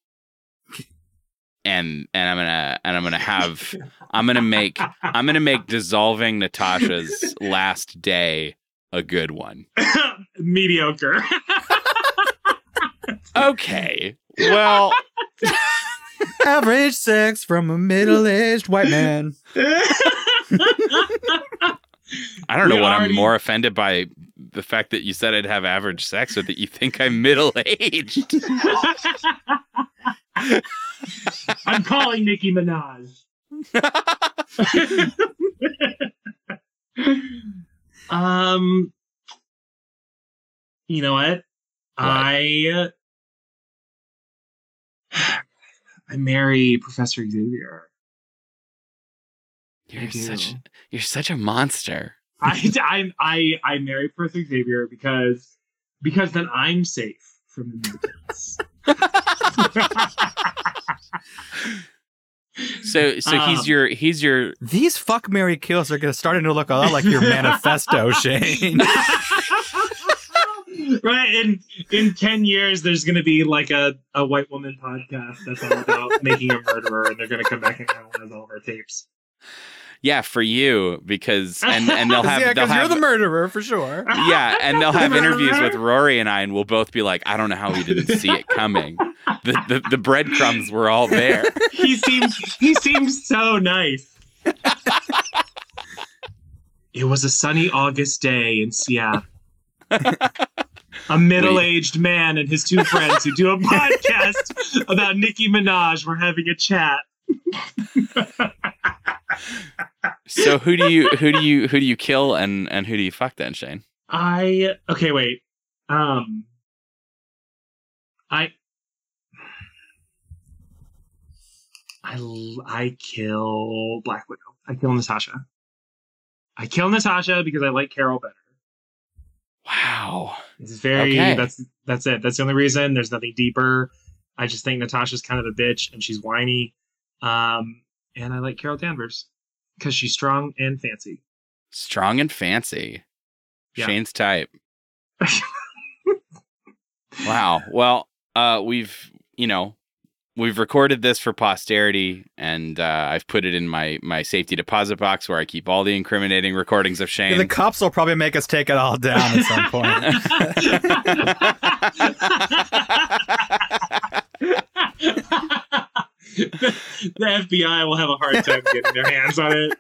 and and I'm gonna and I'm gonna have I'm gonna make I'm gonna make dissolving Natasha's last day a good one. (laughs) mediocre. (laughs) Okay, well, (laughs) Average sex from a middle aged white man. I don't know We what I'm more offended by the fact that you said I'd have average sex or that you think I'm middle aged. I'm calling Nicki Minaj. (laughs) um, you know what? I I marry Professor Xavier. You're such you're such a monster. I, I I I marry Professor Xavier because because then I'm safe from the mutants. (laughs) (laughs) So so Um, he's your he's your These fuck Mary kills are gonna starting to look a lot like your manifesto, (laughs) Shane. right in in 10 years there's going to be like a, a white woman podcast that's all about making a murderer and they're going to come back and analyze all of our tapes yeah for you because and and they'll (laughs) have yeah, they'll because you're the murderer for sure. yeah and they'll (laughs) have interviews with Rory and I and we'll both be like I don't know how we didn't see it coming. The the, the breadcrumbs were all there. (laughs) he seems he seems so nice it was a sunny august day in seattle a middle-aged man and his two friends who do a podcast about nicki minaj were having a chat So who do you who do you who do you kill and and who do you fuck then, Shane? I okay, wait. Um I I I kill Black Widow. I kill Natasha. I kill Natasha because I like Carol better. Wow. It's very Okay. that's that's it. That's the only reason. There's nothing deeper. I just think Natasha's kind of a bitch and she's whiny. Um and I like Carol Danvers because she's strong and fancy. Strong and fancy. Yeah. Shane's type. (laughs) Wow. Well, uh, we've you know we've recorded this for posterity, and uh, I've put it in my my safety deposit box where I keep all the incriminating recordings of Shane. The cops will probably make us take it all down at some point. (laughs) (laughs) the FBI will have a hard time getting their hands on it.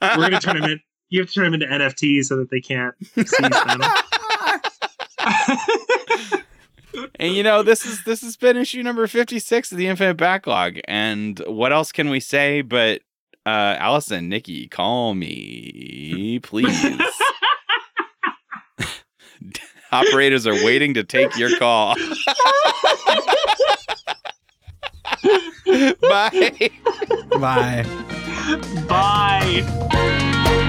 We're gonna turn them in. You have to turn them into NFTs so that they can't seize them. (laughs) And you know, this is this has been issue number 56 of the Infinite Backlog. And what else can we say but uh Alison, Nicki, call me, please. (laughs) Operators are waiting to take your call. (laughs) Bye. Bye. Bye.